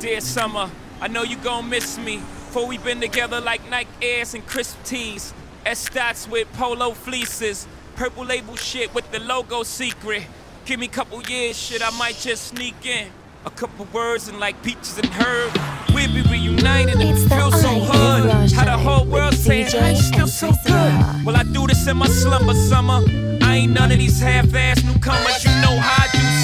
Dear summer, I know you gon' miss me. For we been together like Nike Airs and crisp tees. S dots with polo fleeces. Purple label shit with the logo secret. Give me a couple years, shit, I might just sneak in. A couple words and like peaches and herb. We'll be reunited and It's feel so hood. How the whole world saying, I "How you still so good? Well, I do this in my slumber summer. I ain't none of these half-ass newcomers. You know how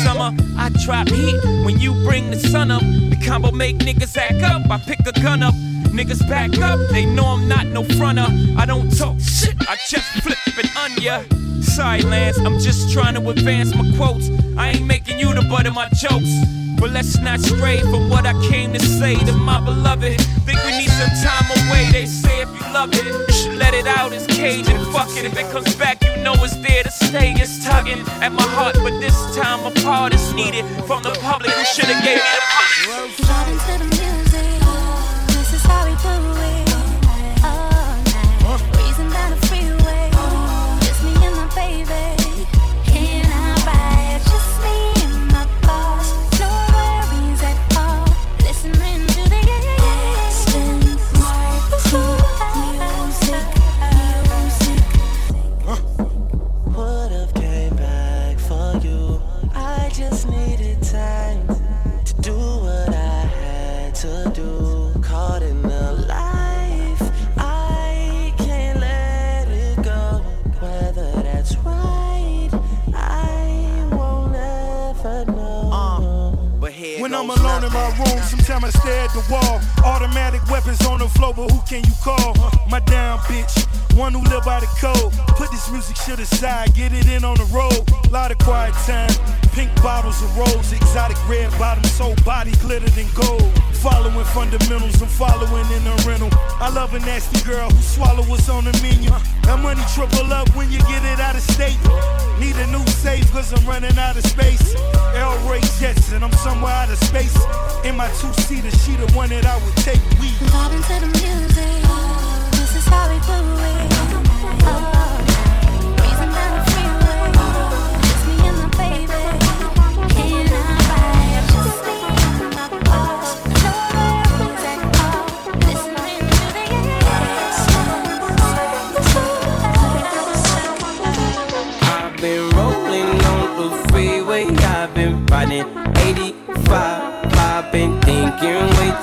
summer. I drop heat when you bring the sun up. The combo make niggas act up. I pick a gun up. Niggas back up. They know I'm not no fronter. I don't talk shit. I just flip it on ya. Sorry, Lance. I'm just trying to advance my quotes. I ain't making you the butt of my jokes. But let's not stray from what I came to say to my beloved. Think we need some time away. They say if you love it, you should let it out. It's cage and fuck it. If it comes back, you know it's there to stay. It's tugging at my heart, but this time a part is needed from the public who should have gave me the push. This is how we do I'm alone in my room, sometimes I stare at the wall. Automatic weapons on the floor, but who can you call? My down bitch, one who live by the code. Put this music shit aside, get it in on the road. Lot of quiet time, pink bottles of rose, exotic red bottoms, whole body glittered in gold. Following fundamentals, I'm following in the rental. I love a nasty girl who swallow what's on the menu. That money triple up when you get it out of state. Need a new safe, cause I'm running out of space. L. Ray Jetson, I'm somewhere out of space. In my two seater, she the one that I would take. We Vibing to the music.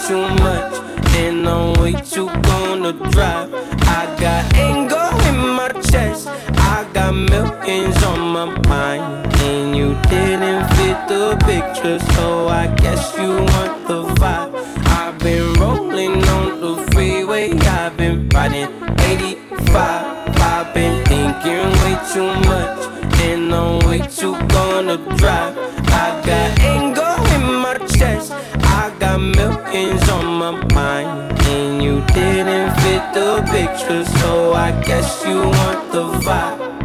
Too much, and I'm way too gonna drive. I got anger in my chest, I got millions on my mind, and you didn't fit the picture, so I guess you want the vibe. I've been rolling on the freeway, I've been riding 85. I've been thinking way too much, and I'm way too gonna drive. I got anger in my chest, I got millions on my mind, didn't fit the picture, so I guess you want the vibe.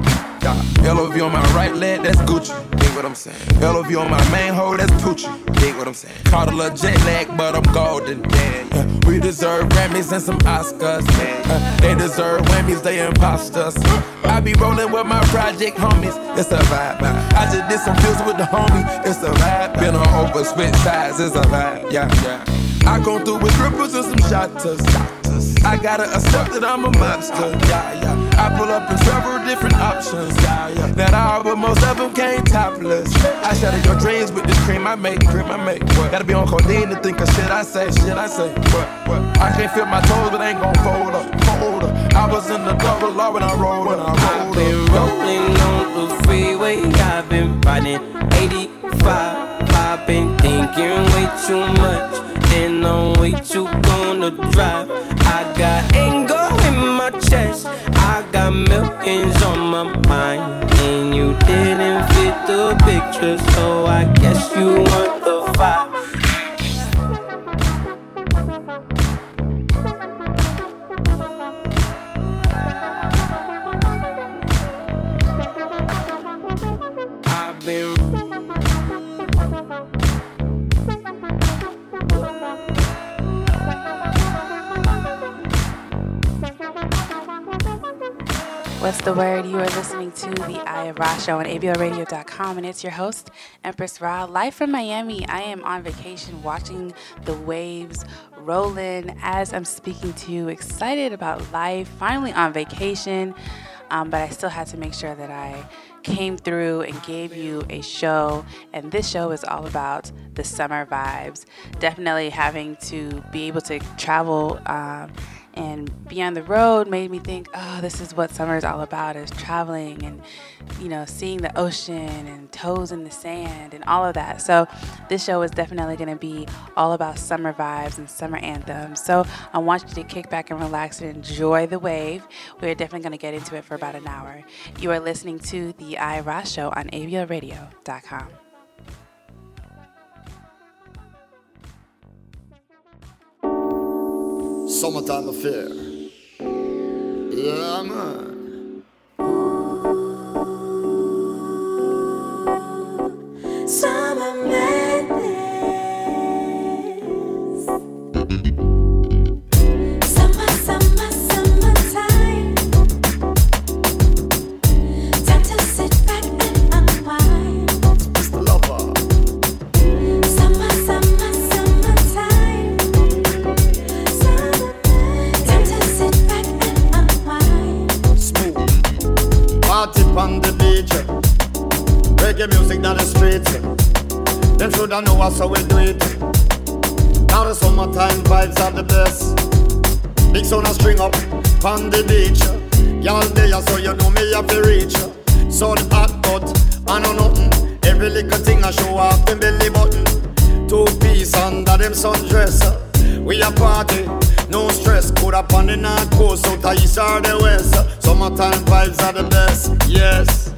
LOV on my right leg, that's Gucci. Dig what I'm saying. LOV on my main hole, that's Poochie. Dig what I'm saying. Caught a little jet lag, but I'm golden. Yeah, we deserve Grammys and some Oscars. Uh, they deserve Whammies, they imposters. I be rolling with my project homies. It's a vibe. I just did some deals with the homie. It's a vibe. Been on over, switch sides. It's a vibe. Yeah, yeah. I come through with grippers and some shotters. I gotta accept that I'm a monster. Yeah, yeah. I pull up in several different options. Yeah, yeah. That all, but most of them came topless. I shatter your dreams with this cream I make. Cream I make. What? Gotta be on codeine to think of shit I say. Shit I say. What? What? I can't feel my toes, but ain't gon' fold up. Fold. I was in the double law when I rolled. When I I've been rolling on the freeway, I've been riding 85. I've been thinking way too much, and I'm way too gonna drive. I got anger in my chest, I got millions on my mind, and you didn't fit the picture, so I guess you want the vibe. What's the word? You are listening to the Eye of Rah show on ABLRadio.com, and it's your host, Empress Rah. Live from Miami, I am on vacation watching the waves roll in as I'm speaking to you. Excited about life, finally on vacation, um, but I still had to make sure that I came through and gave you a show. And this show is all about the summer vibes. Definitely having to be able to travel. Um, and be on the road made me think, oh, this is what summer is all about is traveling and, you know, seeing the ocean and toes in the sand and all of that. So this show is definitely going to be all about summer vibes and summer anthems. So I want you to kick back and relax and enjoy the wave. We're definitely going to get into it for about an hour. You are listening to the IRA Show on ABLRadio.com. Summertime affair. Yeah, man. Summer streets. Them shoulda know us how we do it. Now the summertime vibes are the best. Big sound a string up on the beach. Y'all there so you know me have to reach. Sun hot but I know nothing. Every little thing I show off them belly button. Two piece under them sundress. We a party, no stress. Put up on the north coast, south, east or the west. Summertime vibes are the best, yes.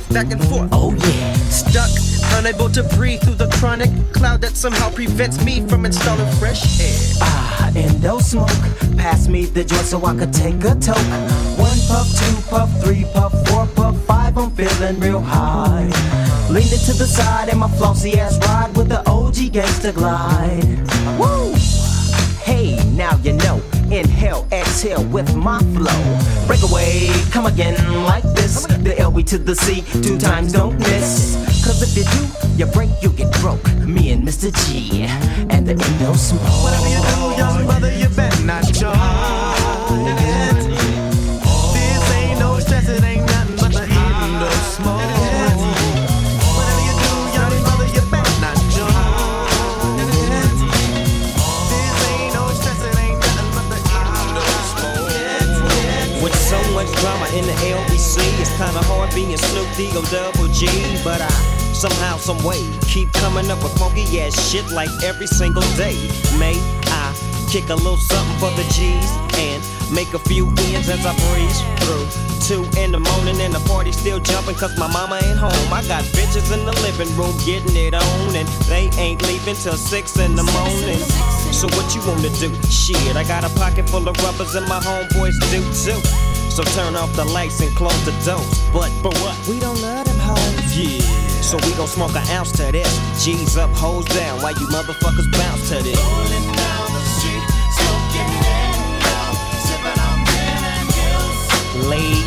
Back and forth. Oh yeah. Stuck, unable to breathe through the chronic cloud that somehow prevents me from installing fresh air. Ah, and no smoke. Pass me the joint so I could take a toke. One puff, two puff, three puff, four puff, five. I'm feeling real high. Leaned it to the side and my flossy ass ride with the OG gangster glide. Woo! Hey, now you know. Inhale, exhale with my flow. Break away, come again like this. The LB to the C, two times don't miss. Cause if you do, you break, you get broke. Me and Mr. G, and the Indo Smoke. Whatever you do, young brother, you better not charge in the LBC, it's kinda hard being Snoop D-O double G, but I somehow, some way keep coming up with funky ass shit like every single day. May I kick a little something for the G's and make a few ends as I breeze through. Two in the morning and the party still jumping cause my mama ain't home. I got bitches in the living room getting it on and they ain't leaving till six in the morning. So what you wanna do? Shit, I got a pocket full of rubbers and my homeboys do too. So turn off the lights and close the doors. But for what? We don't love them hoes. Yeah. So we gon' smoke an ounce to this. G's up, hoes down. While you motherfuckers bounce to this. Laid back.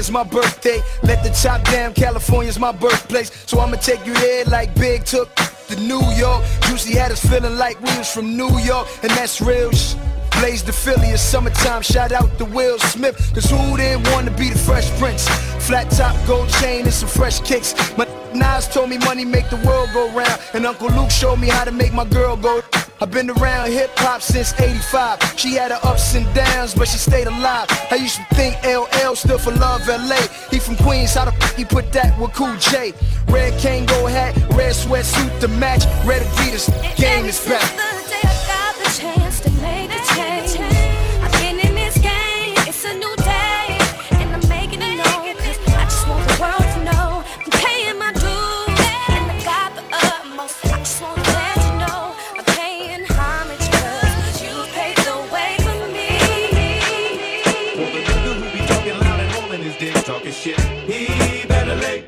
Is my birthday. Let the chop down, California's my birthplace. So I'ma take you there like Big took to New York. Juicy had us feeling like we was from New York, and that's real sh- Blaze the Philly, it's summertime. Shout out to Will Smith, cause who didn't want to be the Fresh Prince? Flat top, gold chain, and some fresh kicks. My Nas told me money make the world go round, and Uncle Luke showed me how to make my girl go. I've been around hip hop since 85. She had her ups and downs, but she stayed alive. I used to think LL stood for Love LA. He from Queens, how the f he put that with Cool J? Red Kangol hat, red sweatsuit to match, red Adidas. Game is back.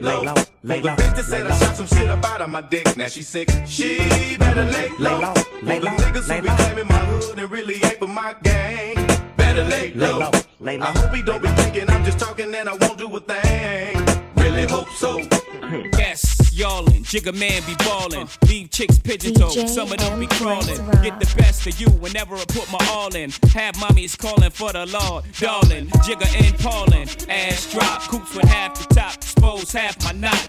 Better lay low. lay For the low, bitch that said I shot some shit about on my dick, now she sick. She better lay low. low, lay the low, niggas lay who be claiming my hood and really ain't for my gang, better lay low. low, lay low, I hope he don't be thinking I'm just talking and I won't do a thing. Really hope so. Yes, y'allin', Jigga man be ballin', leave chicks pigeon toed, some of them be crawlin'. Get the best of you whenever I put my all in. Have mommies callin' for the Lord, darling. Jigga and Paulin', ass drop, coops with half the top, expose half my knot.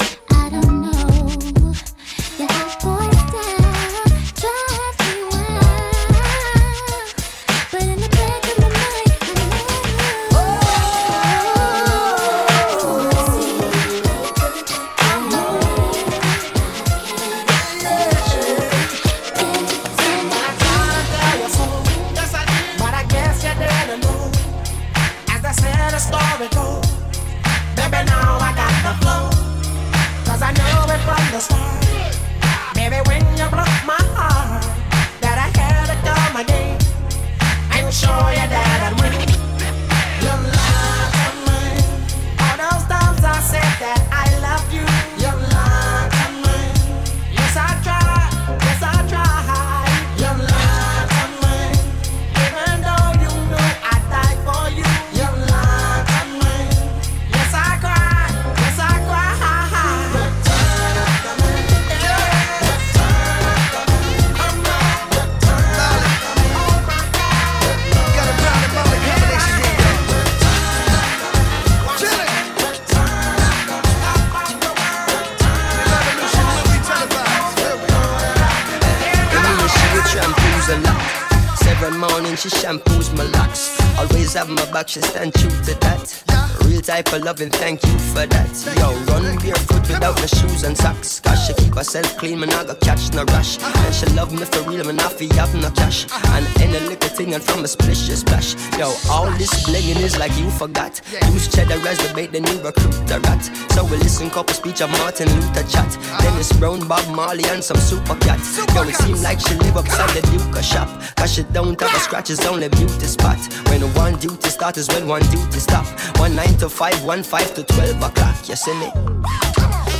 Morning she shampoos my locks. Always have my back, she stand true to that. Real type of loving, thank you for that. Yo, run barefoot without no shoes and socks. Cause she keep herself clean, man, I go catch no rush. And she love me for real, man, I feel have no cash. And any little thing and from a splish, she splash. Yo, all this blinging is like you forgot. Use cheddar as the bait, then you recruit the rat. So we listen couple speech of Martin Luther chat. Dennis Brown, Bob Marley, and some super cats. Yo, it seem like she live upside the Duke shop. Cause she don't have a scratch, it's only beauty spot. When one duty start is when one duty stop. One nine to five, one five to twelve o'clock. You see me?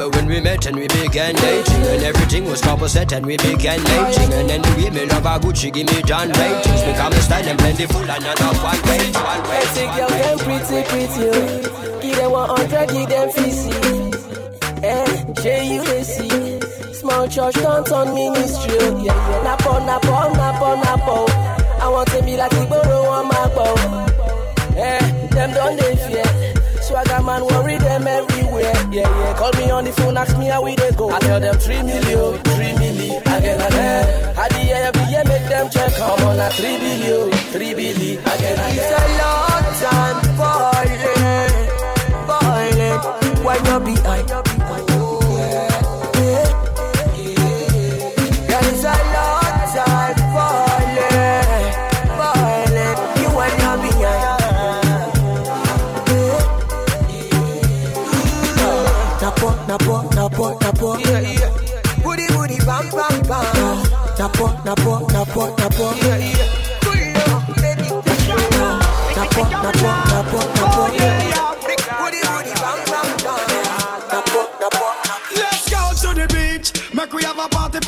Remember when we met and we began dating And everything was proper set and we began mating And then the women of our Gucci give me John ratings Become a style and plentiful and enough one way, one way, Pretty girl, them pretty, pretty. oh. Give them 100, give them 50. Eh, J you they see. Small church don't turn ministry. oh. Yeah, yeah. Napo, napo, napo, napo. I want to be like Igboro on my bow. Eh, them don't they fear. Swagger man worry them everywhere. Yeah, yeah. Call me on the phone, ask me how we they go. I tell them three million, three million, again again. At the end of the year, make them check. Come on, a three billion, three billion, again again. It's a long time falling, falling. Why not be I? Napo, napo, napo, napo. Yeah, yeah. Napo, napo, napo, napo.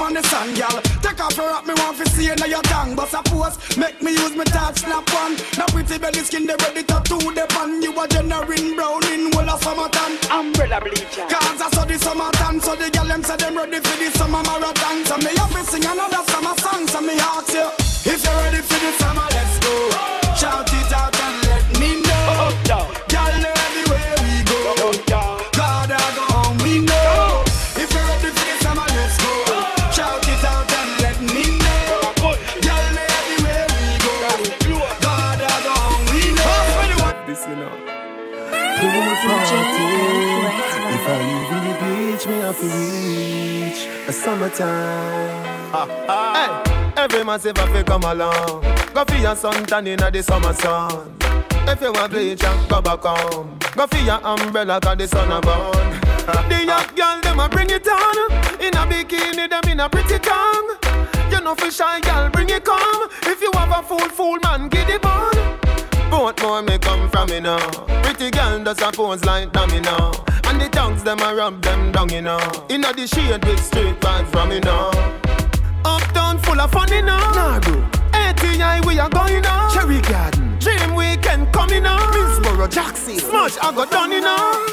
On the sand, gal. Take off your hat, me want to see you now your tongue. But suppose, make me use my touch, snap one. Now pretty belly skin, they ready to do the pan. You a generating brown in whole of summertime. Umbrella bleacher. Cause I saw the summertime, so the gal them say them ready for the summer marathon. So me have to sing another summer song, so me ask you. If you're ready for the summer, let's go. Shout it out and let me know. Gal, everywhere we go. God, summertime. Hey, every man say if you come along, go for your suntan in the summer sun. If you want bleach, go back home. Go for your umbrella, cause the sun a burn. the young girl, them a bring it on. In a bikini, them in a pretty tongue. You know for shy girl, bring it come. If you have a fool, fool man, get it on. Both more may come from me now. Pretty girl does a pose like. And the tongues them a rub them down, you know. Inna the shade with straight vibes from me now. Uptown full of fun, you know. Nah, bro. ATI we are going on. Cherry Garden. Dream weekend coming now. Minsboro, Jackson. Smudge I got done, you know.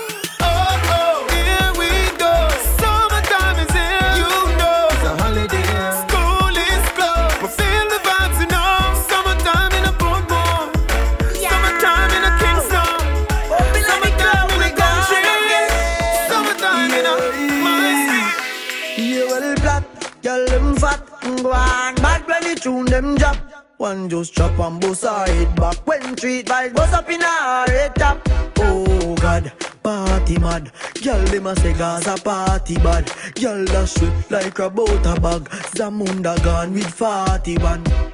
One just chop and bust her head back. When street vibes bust up in her head top. Oh God, party mad. Girl, them a say Gaza party bad. Girl, that sweet like a butter bag. Zamunda gone with 41.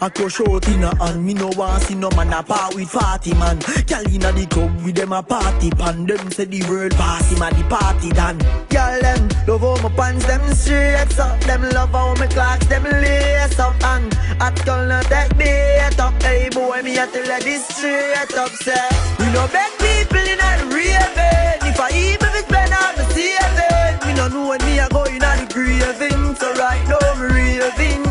I crush out in a hand. Me no want see no man a part with 40 man. Girl inna the club with them a party pan. Them say the world pass him a the party done. Girl them love how my pants them straight up. Them love how my clocks them lace up. And hot girl not take bait up. Hey boy me a tell this straight up. Say we no beg people in a raving. If I even if spend all the saving, me no know when me a go inna the graving. So right now me raving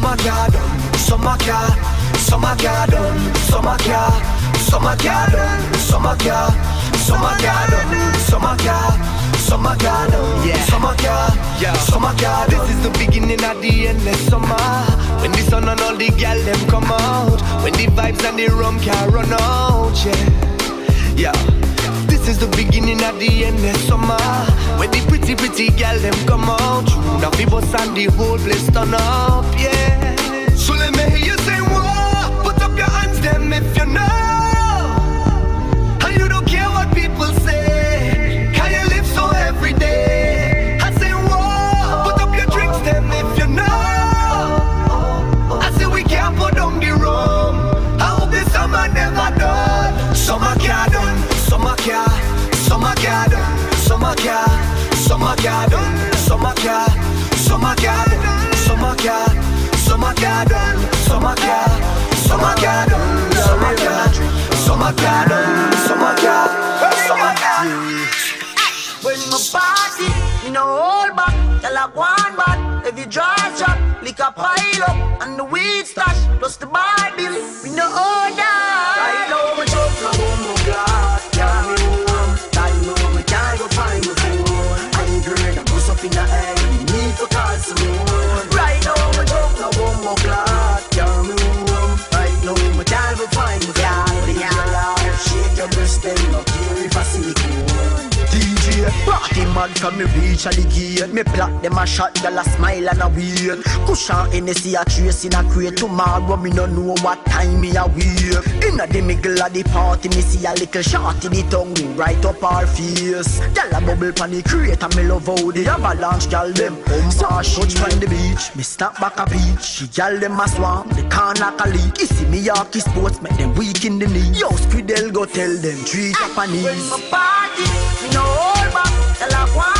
car done, summer car, summer car done, summer car, summer car done, summer car, summer car done, summer car. Summer car done, Yeah. summer car, Yeah. summer car This is the beginning of the endless summer. When the sun and all the gal them come out. When the vibes and the rum can run out, yeah. Yeah. This is the beginning of the endless summer. When the pretty, pretty gal them come out. Now people and the whole place turn up, yeah. So let me hear you say, When my party, me no hold back. Tell a one back. You dry shot, lick a pile up, and the weed stash, plus the Bible, we no order. Right now, my To Mad from me reach at the gate Me block them a shot, girl a smile and a wait Cushion Hennessy a trace in a crate. Tomorrow me no know what time me a wait Inna the middle of the party Me see a little shorty the tongue ring right up her face. Girl a bubble pan the crate And me love how the avalanche girl them Star touch from the beach Me snap back a beach She girl them a swarm The can like a leak. You see me Yorkie sports Make them weak in the knee. Yo Squidel go tell them Three Japanese ah, When my party Me no hold back Tell a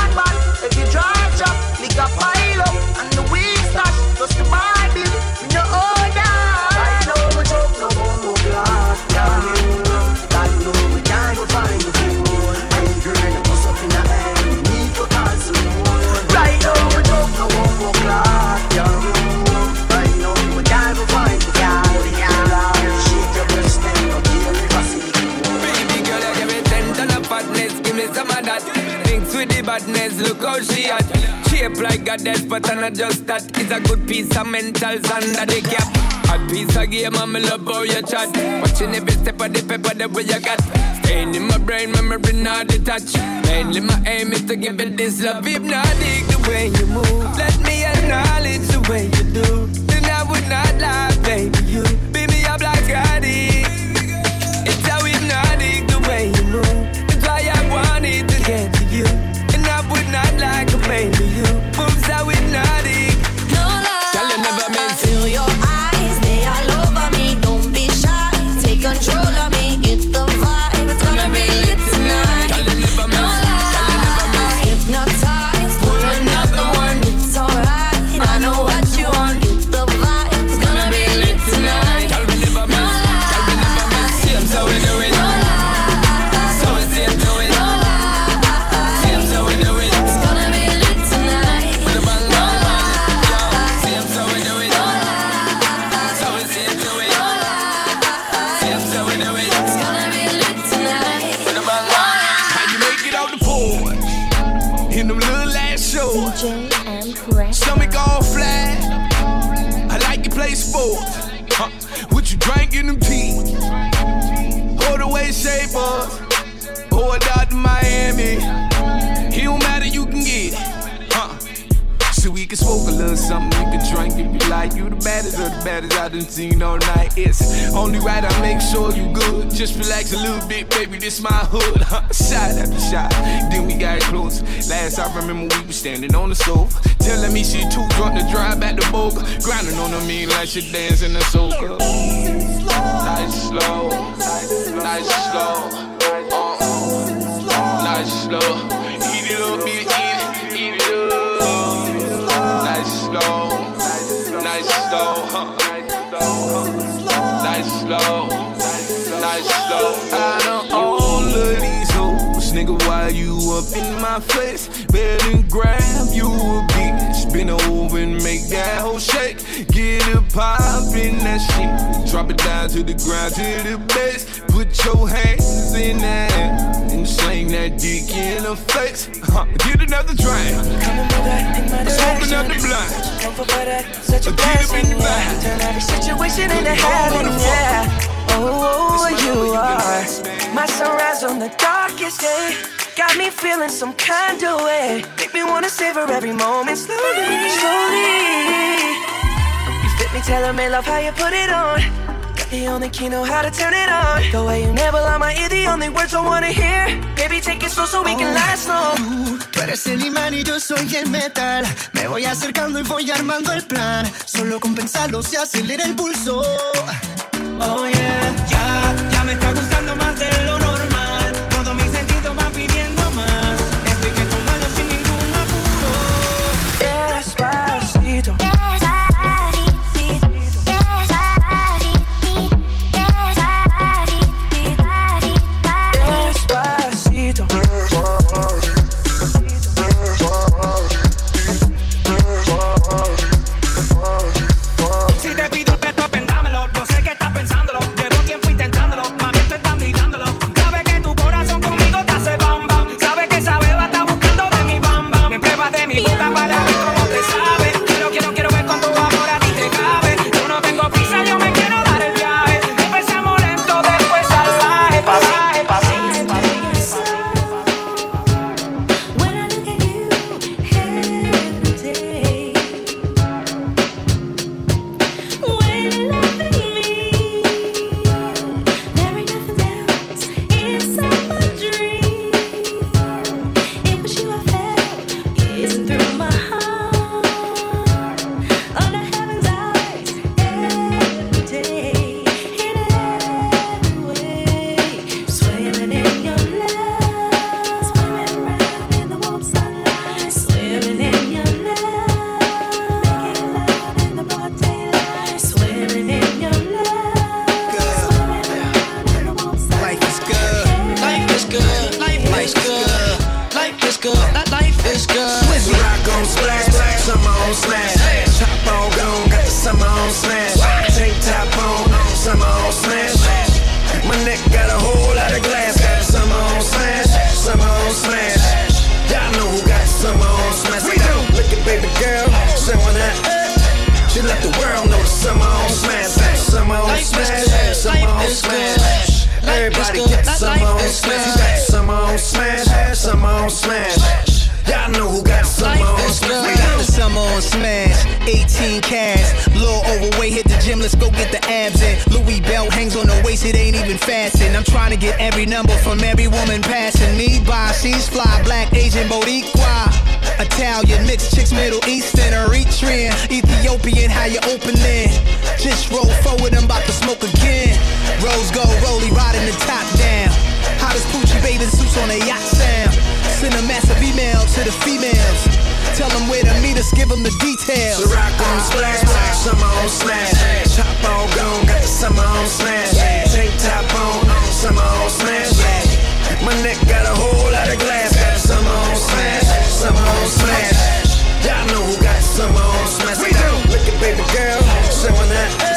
Shape like a death, but I'm not just that. It's a good piece of mentals under the cap. A piece of game, I'm love how you chat. Watching every step of the paper, the way you got. Staying in my brain, memory not detached. Mainly my aim is to give it this love. Hypnotic the way you move. Let me acknowledge the way you do. Then I would not lie, baby. Baddest of the baddest I done seen all night. It's only right I make sure you good. Just relax a little bit, baby, this my hood. Shot after shot, then we got close. Last I remember we was standing on the sofa. Telling me she too drunk to drive back to Boca. Grinding on her mean like she dancing the soca. Nice slow, nice slow. Nice slow. Uh-uh. Eat it up, eat in my face. Better grab you a bitch. Bend over and make that whole shake. Get it poppin' that shit. Drop it down to the ground to the base. Put your hands in that and sling that dick in the face. Huh. Get another drink. Smoke another blunt. Come for that, such a Get up blessing, in the yeah. back. Turn every situation into heaven, yeah. Oh, you are my sunrise on the darkest day. Got me feeling some kind of way. Make me wanna savor every moment slowly, slowly. You fit me, tell me love how you put it on. Got the only key know how to turn it on. The way you never lie my ear, the only words I wanna hear. Baby, take it slow so we can last long. Tú eres el imán y yo soy el metal. Me voy acercando y voy armando el plan. Solo con pensarlo se acelera el pulso. Oh yeah, ya, ya me está gustando más de lo 18 cash. Little overweight, hit the gym, let's go get the abs in. Louis belt hangs on the waist, it ain't even fastened. I'm trying to get every number from every woman passing me by. She's fly, black, Asian, Boricua. Italian, mixed chicks, Middle Eastern, Eritrean, Ethiopian, how you opening? Just roll forward, I'm about to smoke again. Rose gold, rolly, riding the top down. Hottest Pucci bathing suits on a yacht sound. Send a massive email to the females. Tell them where to meet us, give them the details. The rock on splash, summer on smash. Top on gone, got the summer on smash. Tank top on, summer on smash. My neck got a whole lot of glass, got the summer on smash, summer on smash. Y'all know who got the summer on smash. We do. Look at baby girl, showing that.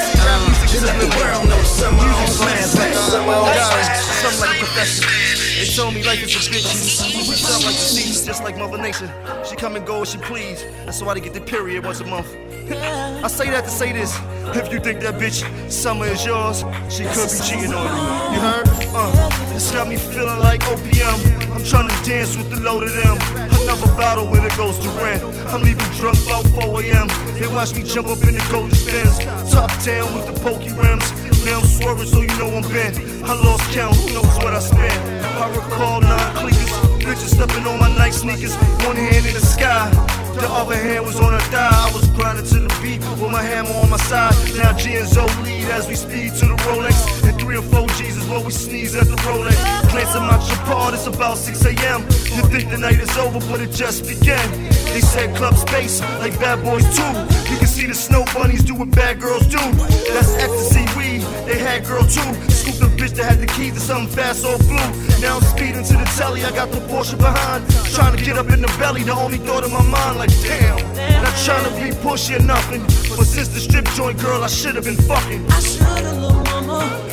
She let the world know summer on smash, summer on smash. Something like a profession. They told me life is a bitch. We sound like the seas, just like Mother Nature. She come and go as she please. That's why they get the period once a month. I say that to say this. If you think that bitch summer is yours, she could be cheating on you. You heard? Uh, this got me feeling like OPM. I'm trying to dance with the load of them. Another bottle when it goes to rent. I'm leaving drunk about 4 a.m. They watch me jump up in the golden spins. Top down with the pokey rims. Now I'm swerving so you know I'm bent. I lost count, who knows what I spent. I recall nine clickers. Bitches stepping on my night sneakers. One hand in the sky. The other hand was on her thigh. I was grinding to the beat with my hammer on my side. Now G and Zoe lead as we speed to the Rolex. And Three or four G's is what we sneeze at the Rolex. Glancing my Chopard, it's about 6 a.m. You think the night is over, but it just began. They said club space, like bad boys too. You can see the snow bunnies do what bad girls do. That's ecstasy weed, they had girl too. Scooped a bitch that had the keys to something fast or blue. Now I'm speeding to the telly, I got the Porsche behind. Trying to get up in the belly, the only thought in my mind, like damn. Not trying to be pushy or nothing. But since the strip joint girl, I should have been fucking. I shoulda, little mama.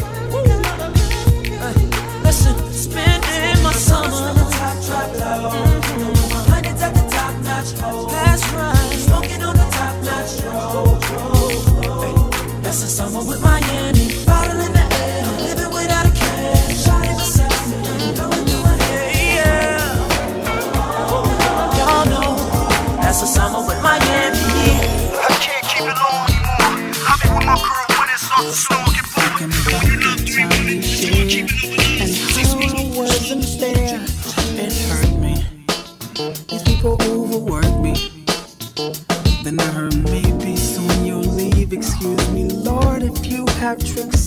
That's the summer with Miami.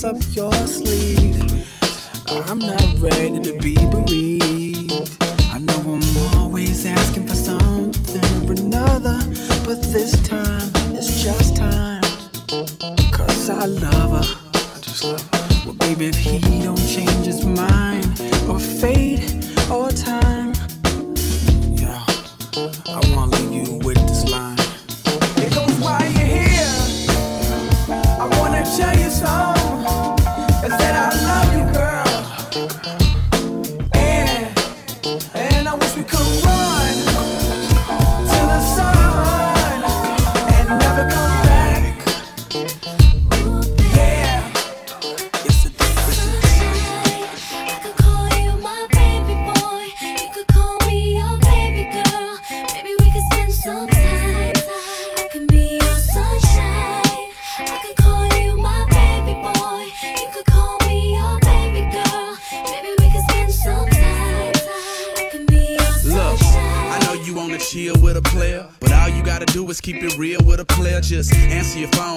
Up your sleeve. Oh, I'm not ready to be bereaved.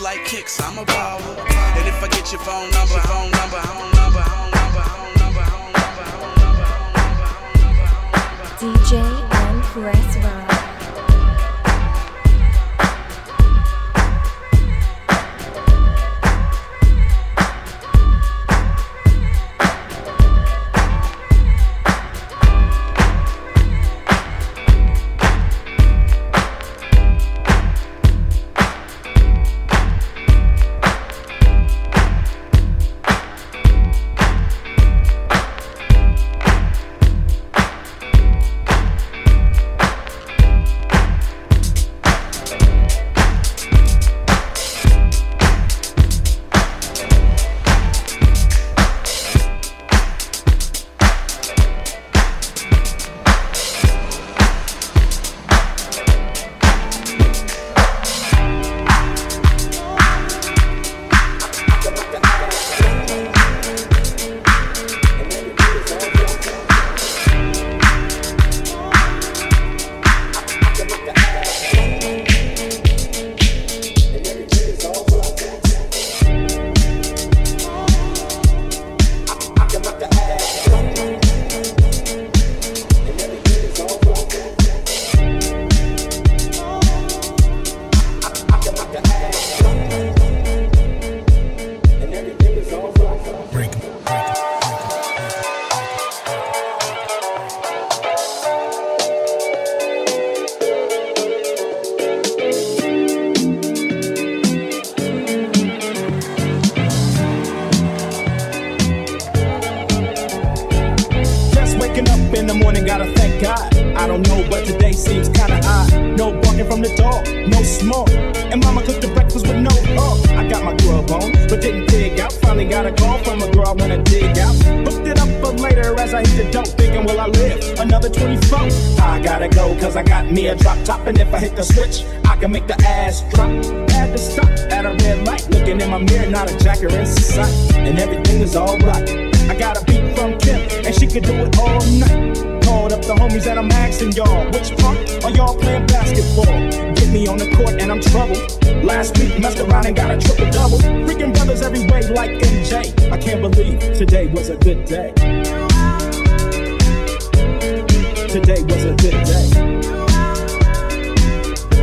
switch like kicks, I'm a baller. And if I get your phone number, phone number, phone number, phone number, phone number, phone number, phone number, DJ Empress Rah. JM Trouble. Last week, messed around and got a triple double. Freaking brothers every way, like MJ. I can't believe today was a good day. Today was a good day.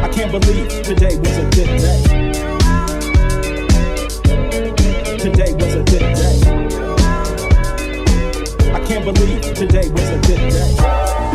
I can't believe today was a good day. Today was a good day. I can't believe today was a good day.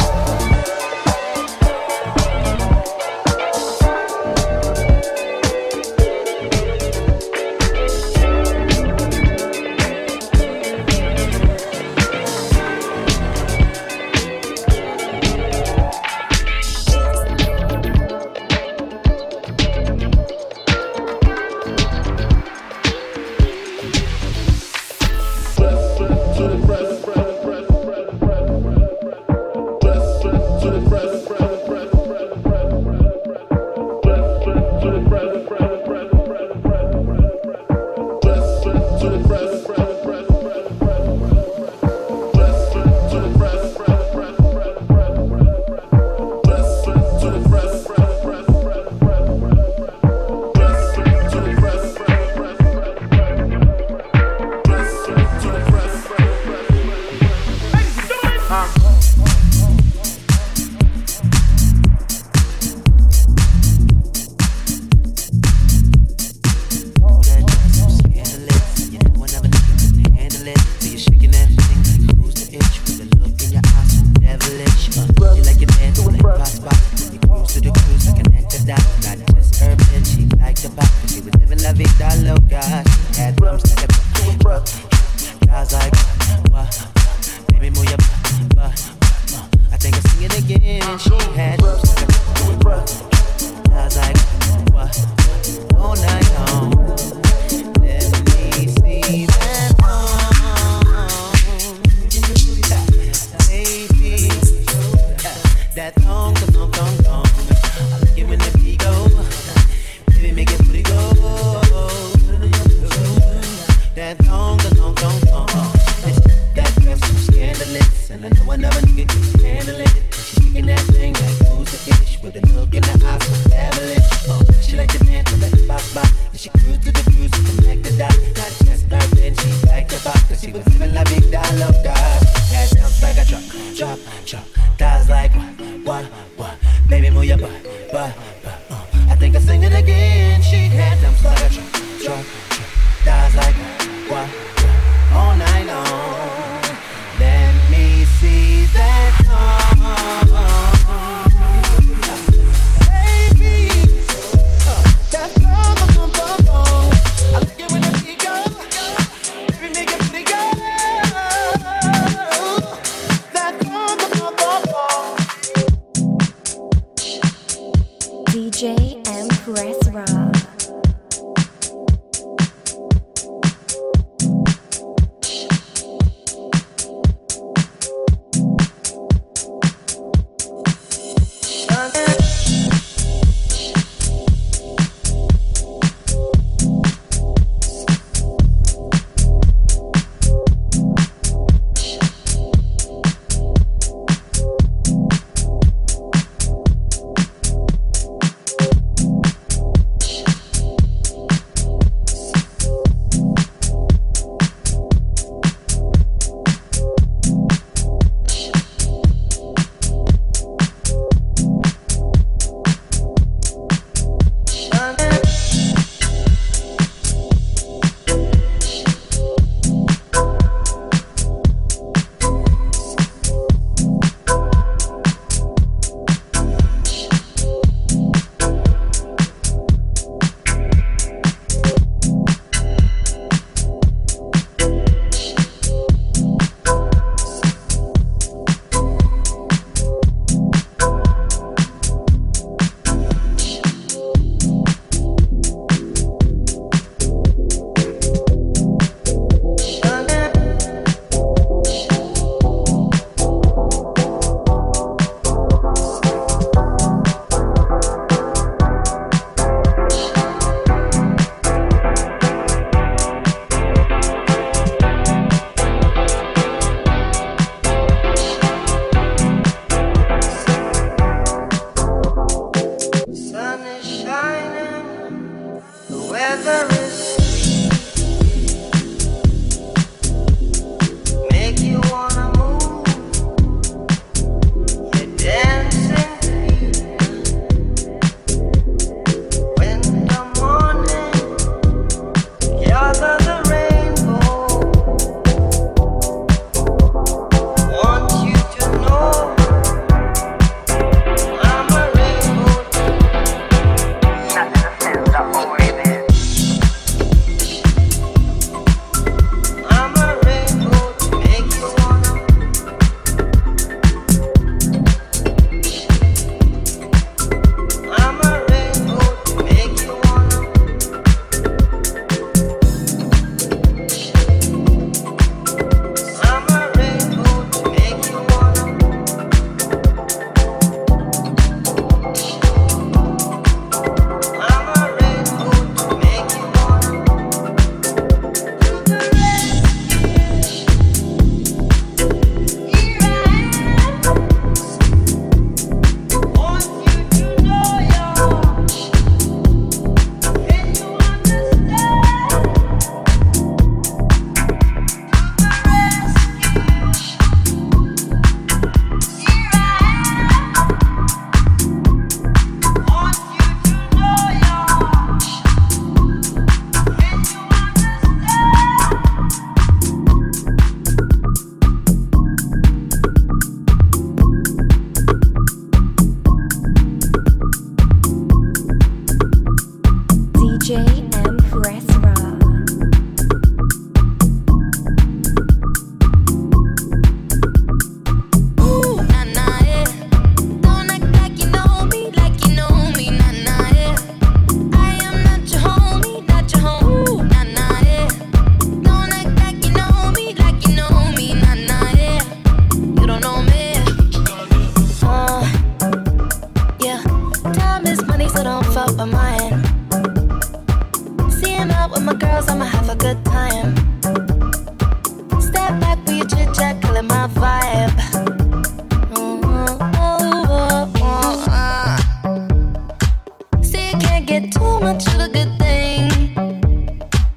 Much a good thing.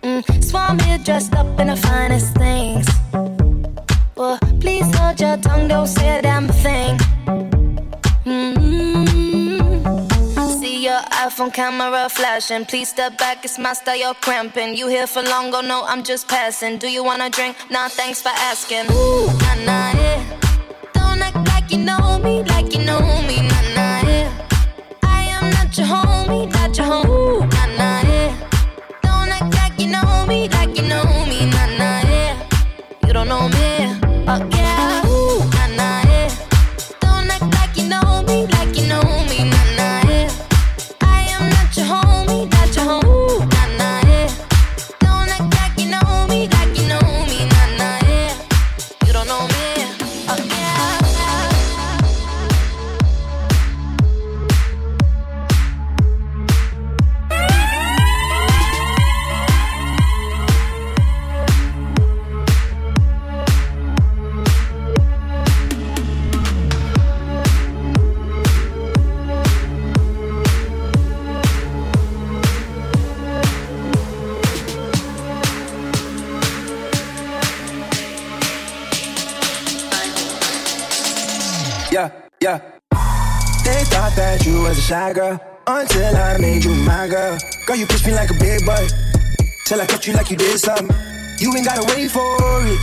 Mm, Swam here dressed up in the finest things. Well, please hold your tongue, don't say a damn thing. Mm. See your iPhone camera flashing. Please step back, it's my style, you're cramping. You here for long, go no, I'm just passing. Do you wanna drink? Nah, thanks for asking. Ooh, nah, nah, yeah. Don't act like you know me, like you know me, nah, nah, am not your homie, not your homie, nah, nah, yeah. Don't act like you know me, like you girl. You push me like a big boy till I cut you like you did something. You ain't gotta wait for it.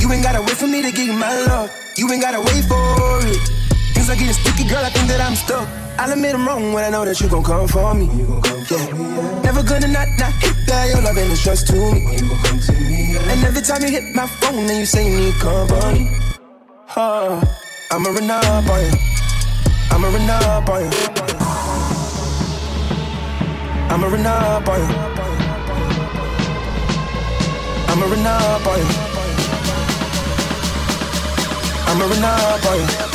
You ain't gotta wait for me to give you my love. You ain't gotta wait for it. Things are getting sticky, girl. I think that I'm stuck. I'll admit I'm wrong when I know that you gon' come for me. Yeah. Never gonna not not hit that. Your love it's just to me. And every time you hit my phone, then you say you need company. Huh. I'ma run up on you. I'ma run up on you. I'ma up on you. I'ma up on you. I'ma up on you.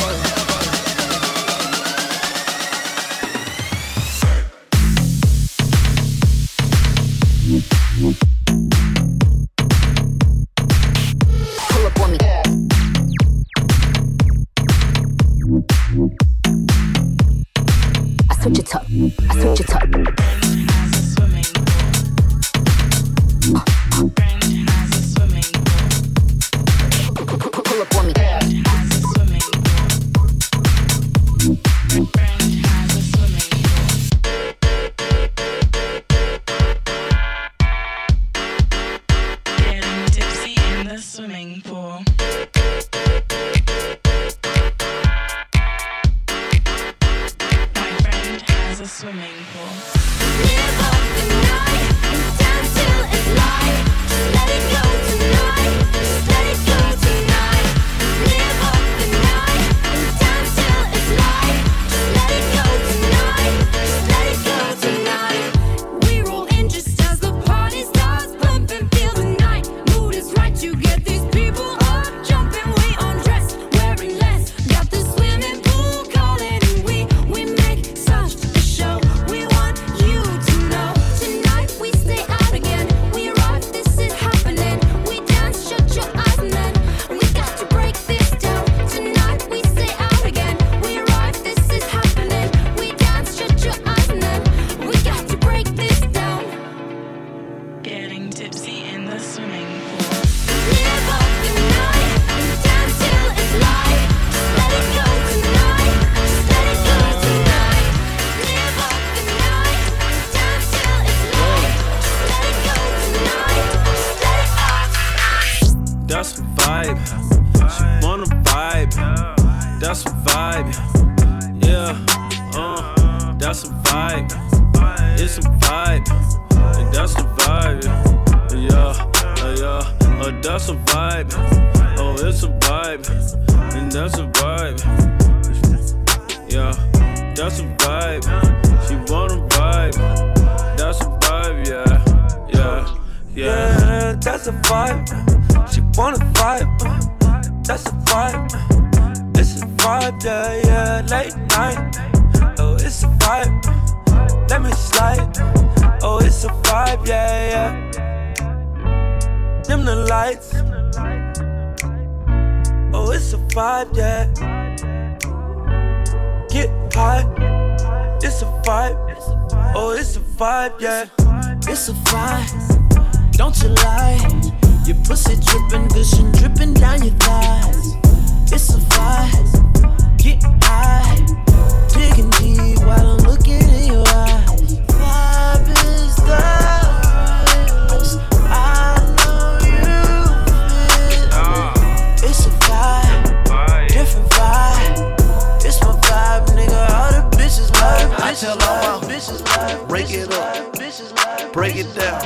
Up, break it down,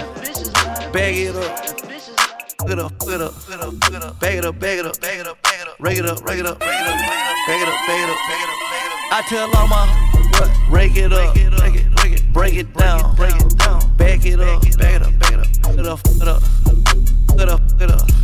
bag it up. Fuck it up, fuck it up. Bag it up, bag it up, bag it up, bag it up. Rake it up, rake it up, bag it up, bag it up, bag it up, bag it up. I tell all my what? Rake it up, break it, down, break it down. Bag it up, bag it up, bag it up, it up, it up, it up, it up.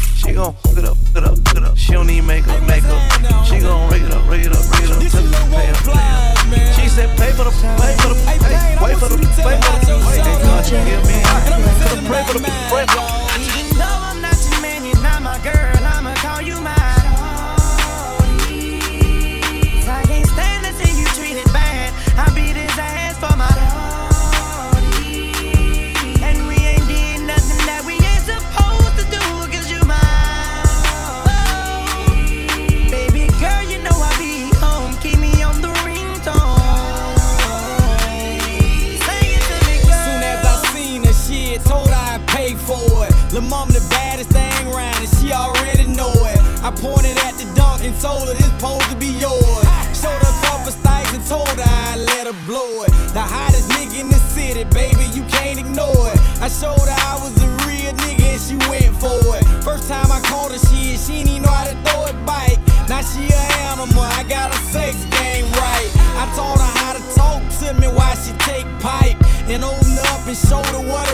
She gon' fuck it up, fuck it up, fuck it up. She don't need makeup, makeup. She gon' rake it up, rake it up, rake it up. To pay up, pay up. She said pay for the, pay for the, pay, wait for the, pay for the, wait. They gon' give me, pray for the, pray for the. It. Mom the baddest thing round and she already know it. I pointed at the dunk and told her this supposed to be yours. Showed her couple stacks and told her I'd let her blow it. The hottest nigga in the city, baby, you can't ignore it. I showed her I was a real nigga and she went for it. First time I called her shit, she didn't know how to throw it back. Now she a animal, I got a sex game right. I taught her how to talk to me while she take pipe. And open up and show her what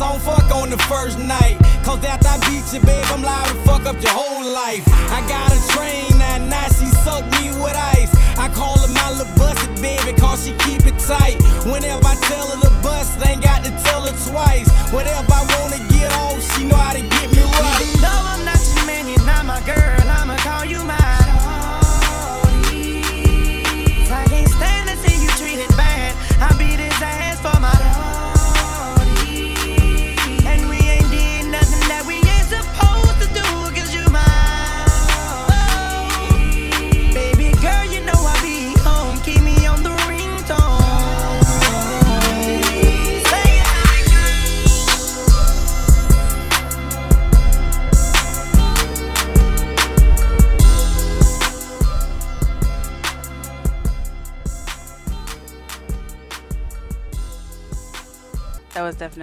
I don't fuck on the first night. Cause after I beat you, babe, I'm liable to fuck up your whole life. I got a train that now she suck me with ice. I call her my little busted baby, cause she keep it tight. Whenever I tell her to bust, ain't got to tell her twice. Whatever I wanna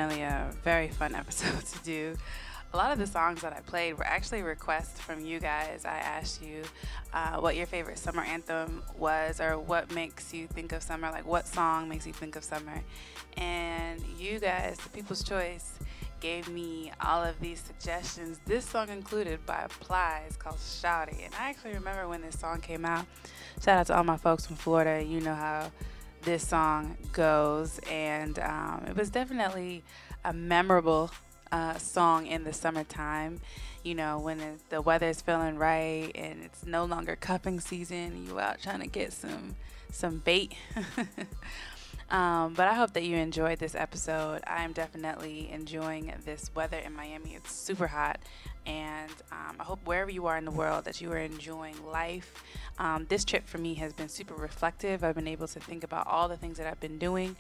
definitely a very fun episode to do. A lot of the songs that I played were actually requests from you guys. I asked you uh, what your favorite summer anthem was, or what makes you think of summer, like what song makes you think of summer. And you guys, the People's Choice, gave me all of these suggestions. This song included by Plies called Shawty. And I actually remember when this song came out. Shout out to all my folks from Florida. You know how this song goes. And um, it was definitely a memorable uh, song in the summertime. You know, when it, the weather's feeling right and it's no longer cupping season, you out trying to get some some bait. Um, but I hope that you enjoyed this episode. I'm definitely enjoying this weather in Miami. It's super hot. And um, I hope wherever you are in the world that you are enjoying life. Um, this trip for me has been super reflective. I've been able to think about all the things that I've been doing.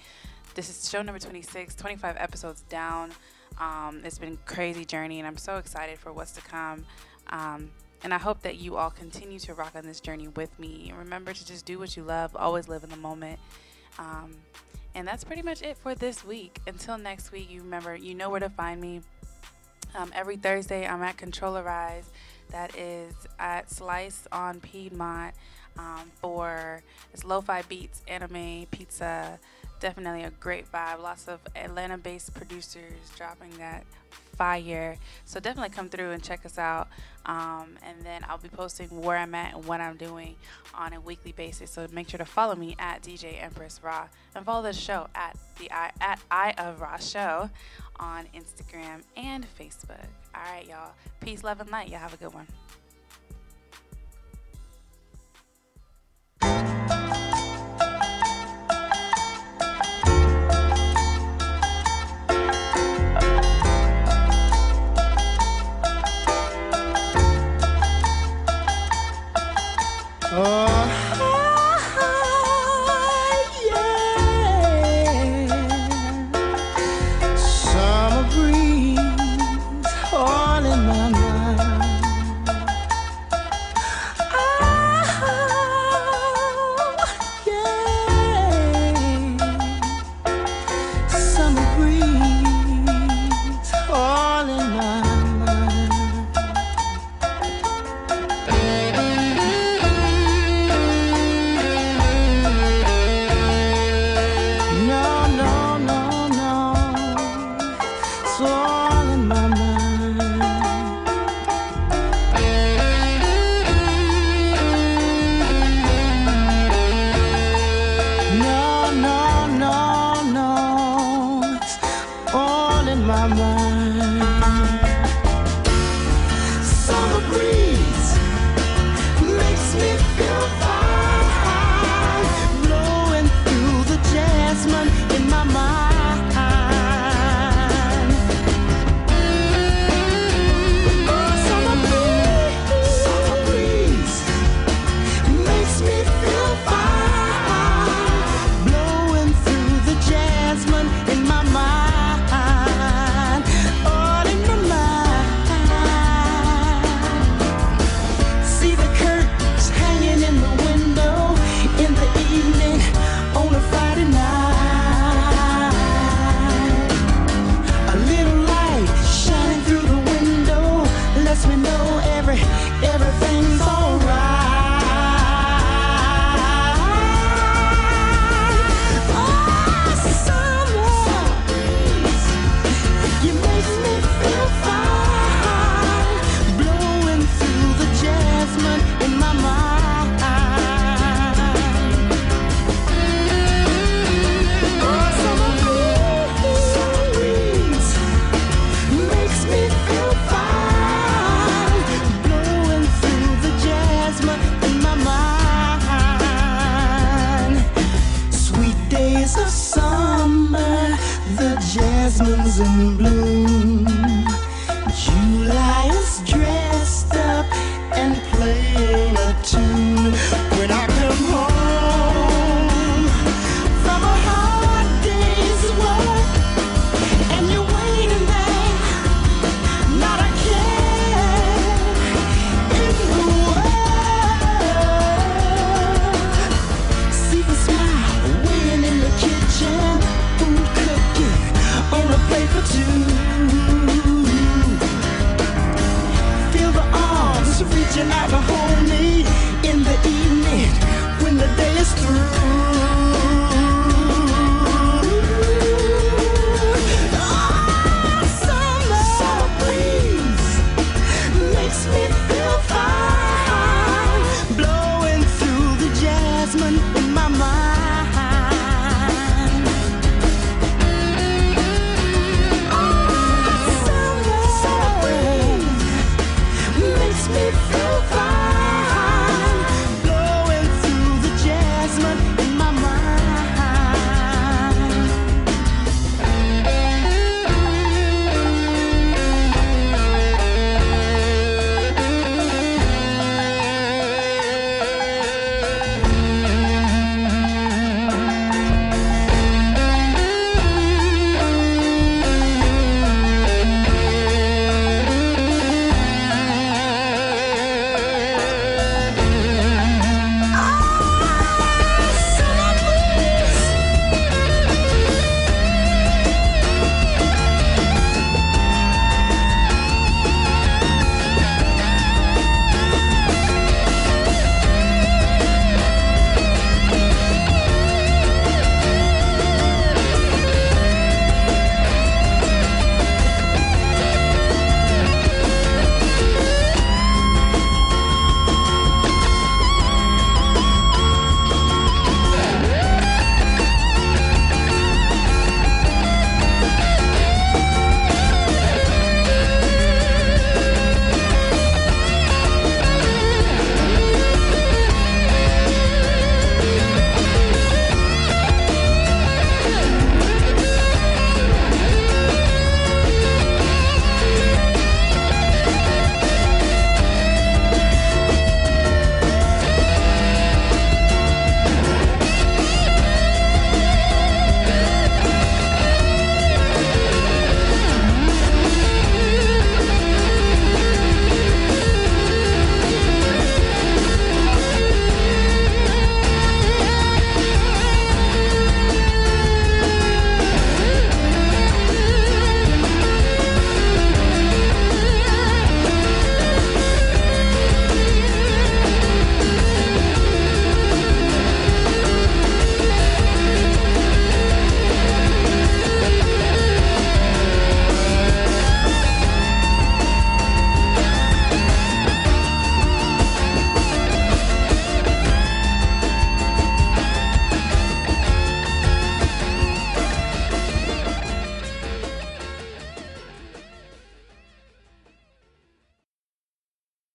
This is show number 26, 25 episodes down. Um, it's been a crazy journey, and I'm so excited for what's to come. Um, and I hope that you all continue to rock on this journey with me. Remember to just do what you love, always live in the moment. Um, and that's pretty much it for this week. Until next week, you remember, you know where to find me. Um, every Thursday, I'm at Controllerize. That is at Slice on Piedmont um, for it's lo-fi beats, anime, pizza. Definitely a great vibe. Lots of Atlanta-based producers dropping that fire. So definitely come through and check us out. Um, and then I'll be posting where I'm at and what I'm doing on a weekly basis. So make sure to follow me at DJ Empress Rah and follow the show at the I, at Eye of Rah Show on Instagram and Facebook. All right, y'all. Peace, love, and light. Y'all have a good one. Summer of summer, the jasmine's in bloom.